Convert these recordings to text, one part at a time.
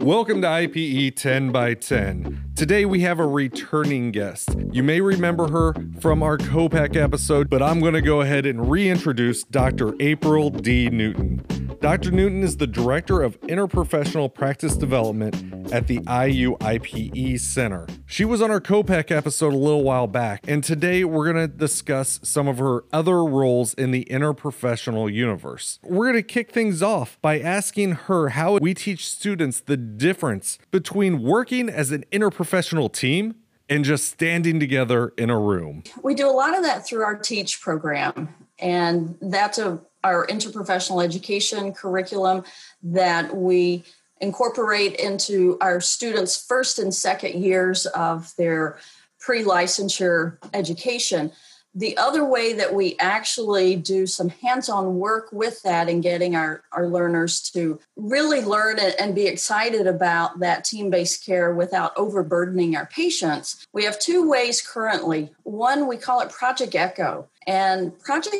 Welcome to IPE 10 by 10. Today we have a returning guest. You may remember her from our COPAC episode, but I'm going to go ahead and reintroduce Dr. April D. Newton. Dr. Newton is the Director of Interprofessional Practice Development at the IUIPE Center. She was on our COPAC episode a little while back, and today we're going to discuss some of her other roles in the interprofessional universe. We're going to kick things off by asking her how we teach students the difference between working as an interprofessional team and just standing together in a room. We do a lot of that through our TEACH program, and that's a our interprofessional education curriculum that we incorporate into our students' first and second years of their pre licensure education. The other way that we actually do some hands on work with that and getting our, our learners to really learn and be excited about that team based care without overburdening our patients, we have two ways currently. One, we call it Project Echo. And Project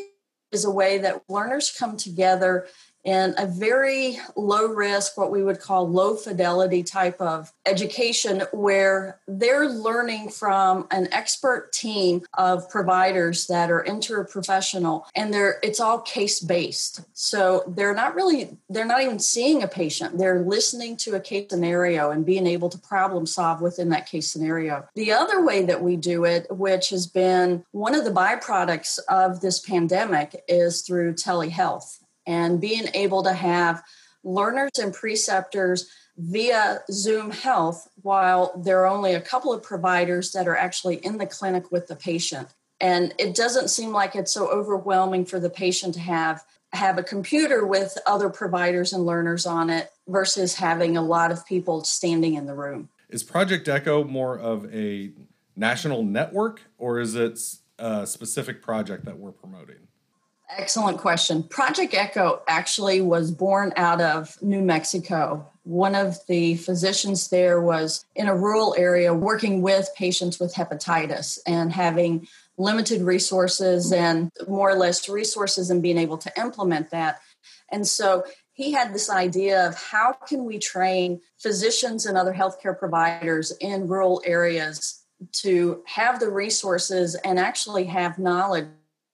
is a way that learners come together in a very low risk, what we would call low fidelity type of education, where they're learning from an expert team of providers that are interprofessional and they're it's all case based. So they're not really they're not even seeing a patient. They're listening to a case scenario and being able to problem solve within that case scenario. The other way that we do it, which has been one of the byproducts of this pandemic, is through telehealth and being able to have learners and preceptors via Zoom Health while there are only a couple of providers that are actually in the clinic with the patient. And it doesn't seem like it's so overwhelming for the patient to have have a computer with other providers and learners on it versus having a lot of people standing in the room. Is Project Echo more of a national network or is it a specific project that we're promoting? Excellent question. Project Echo actually was born out of New Mexico. One of the physicians there was in a rural area working with patients with hepatitis and having limited resources and more or less resources and being able to implement that. And so he had this idea of how can we train physicians and other healthcare providers in rural areas to have the resources and actually have knowledge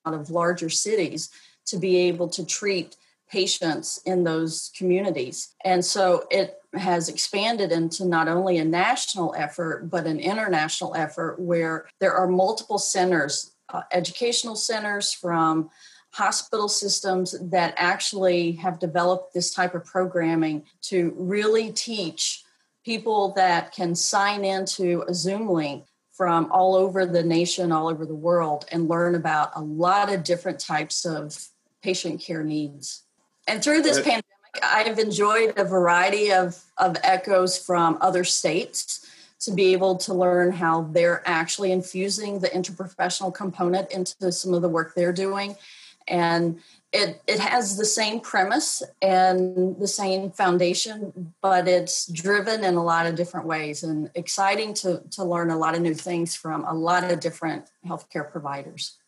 of larger cities to be able to treat patients in those communities. And so it has expanded into not only a national effort, but an international effort where there are multiple centers, uh, educational centers from hospital systems that actually have developed this type of programming to really teach people that can sign into a Zoom link from all over the nation, all over the world, and learn about a lot of different types of patient care needs. And through this pandemic, I've enjoyed a variety of, of echoes from other states to be able to learn how they're actually infusing the interprofessional component into some of the work they're doing. And it, it has the same premise and the same foundation, but it's driven in a lot of different ways and exciting to, to learn a lot of new things from a lot of different healthcare providers.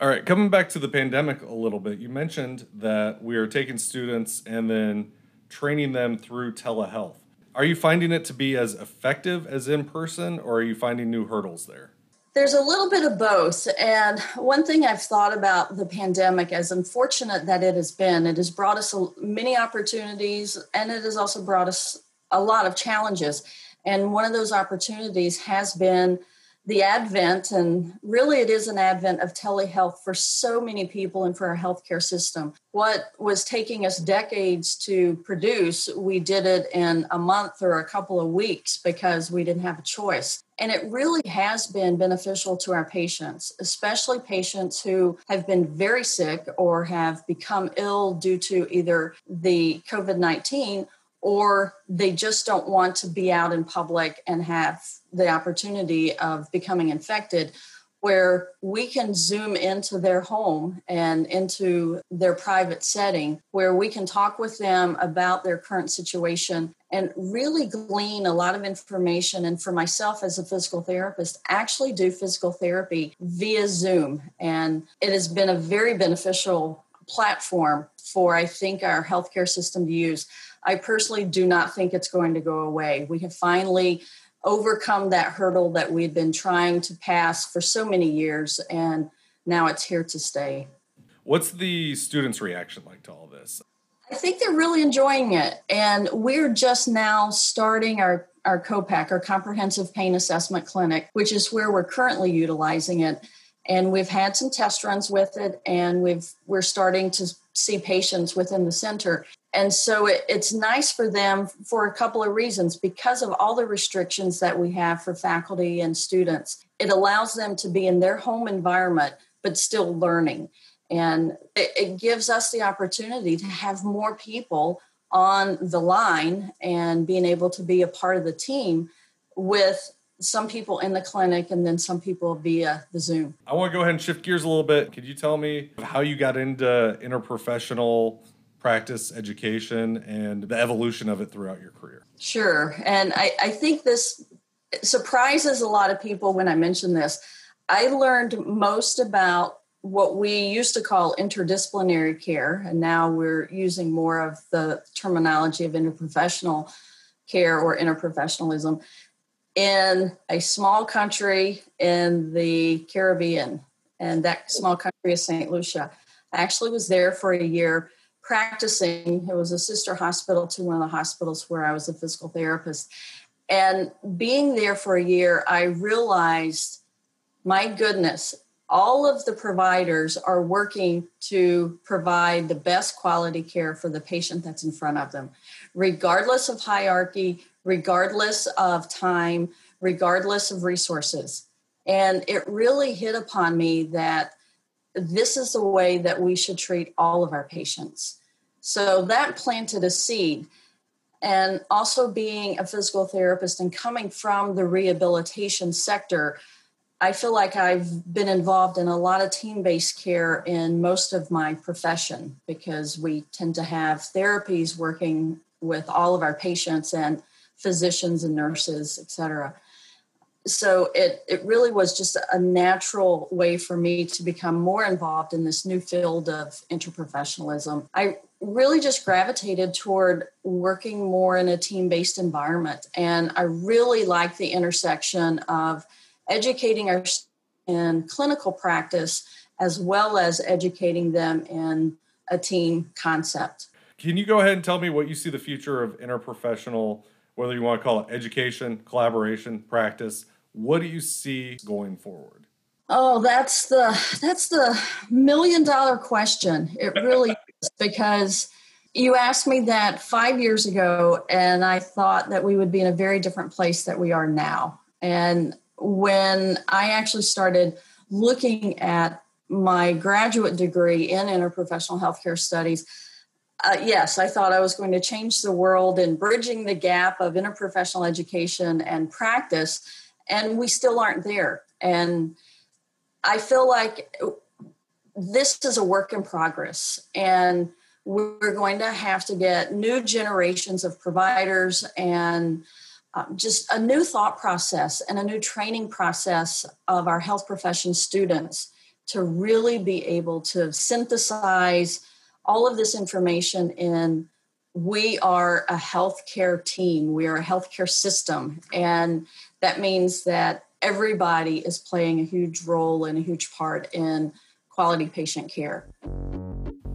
All right, coming back to the pandemic a little bit, you mentioned that we are taking students and then training them through telehealth. Are you finding it to be as effective as in person, or are you finding new hurdles there? There's a little bit of both. And one thing I've thought about the pandemic, as unfortunate that it has been, it has brought us many opportunities and it has also brought us a lot of challenges. And one of those opportunities has been the advent, and really it is an advent of telehealth for so many people and for our healthcare system. What was taking us decades to produce, we did it in a month or a couple of weeks because we didn't have a choice. And it really has been beneficial to our patients, especially patients who have been very sick or have become ill due to either the COVID 19 or they just don't want to be out in public and have the opportunity of becoming infected where we can zoom into their home and into their private setting where we can talk with them about their current situation and really glean a lot of information. And for myself as a physical therapist actually do physical therapy via zoom. And it has been a very beneficial platform for, I think, our healthcare system to use. I personally do not think it's going to go away. We have finally overcome that hurdle that we've been trying to pass for so many years, and now it's here to stay. What's the students' reaction like to all this? I think they're really enjoying it. And we're just now starting our, our COPAC, our Comprehensive Pain Assessment Clinic, which is where we're currently utilizing it. And we've had some test runs with it, and we've we're starting to see patients within the center. And so it, it's nice for them for a couple of reasons. Because of all the restrictions that we have for faculty and students, it allows them to be in their home environment, but still learning. And it, it gives us the opportunity to have more people on the line and being able to be a part of the team with some people in the clinic and then some people via the Zoom. I want to go ahead and shift gears a little bit. Could you tell me how you got into interprofessional practice education and the evolution of it throughout your career? Sure. And I, I think this surprises a lot of people when I mention this. I learned most about what we used to call interdisciplinary care, and now we're using more of the terminology of interprofessional care or interprofessionalism in a small country in the Caribbean. And that small country is St. Lucia. I actually was there for a year practicing. It was a sister hospital to one of the hospitals where I was a physical therapist. And being there for a year, I realized my goodness, all of the providers are working to provide the best quality care for the patient that's in front of them, regardless of hierarchy, regardless of time, regardless of resources. And it really hit upon me that this is the way that we should treat all of our patients. So that planted a seed. And also being a physical therapist and coming from the rehabilitation sector, I feel like I've been involved in a lot of team based care in most of my profession because we tend to have therapies working with all of our patients and physicians and nurses, et cetera. So it, it really was just a natural way for me to become more involved in this new field of interprofessionalism. I really just gravitated toward working more in a team based environment. And I really like the intersection of educating our in clinical practice as well as educating them in a team concept. Can you go ahead and tell me what you see the future of interprofessional, whether you want to call it education, collaboration, practice? What do you see going forward? Oh, that's the that's the million dollar question. It really is because you asked me that 5 years ago and I thought that we would be in a very different place that we are now. And when I actually started looking at my graduate degree in interprofessional healthcare studies, uh, yes, I thought I was going to change the world in bridging the gap of interprofessional education and practice, and we still aren't there. And I feel like this is a work in progress, and we're going to have to get new generations of providers and um, just a new thought process and a new training process of our health profession students to really be able to synthesize all of this information in we are a healthcare team, we are a healthcare system, and that means that everybody is playing a huge role and a huge part in quality patient care.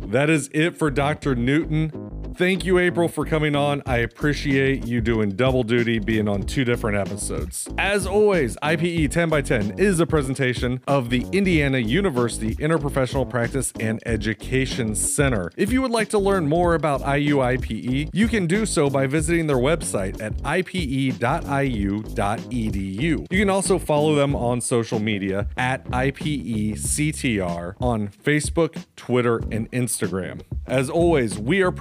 That is it for Dr. Newton. Thank you, April, for coming on. I appreciate you doing double duty, being on two different episodes. As always, IPE 10 by 10 is a presentation of the Indiana University Interprofessional Practice and Education Center. If you would like to learn more about IUIPE, you can do so by visiting their website at ipe.iu.edu. You can also follow them on social media at IPECTR on Facebook, Twitter, and Instagram. As always, we are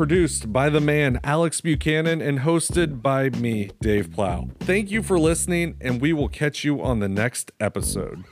by the man Alex Buchanan and hosted by me, Dave Plow. Thank you for listening, and we will catch you on the next episode.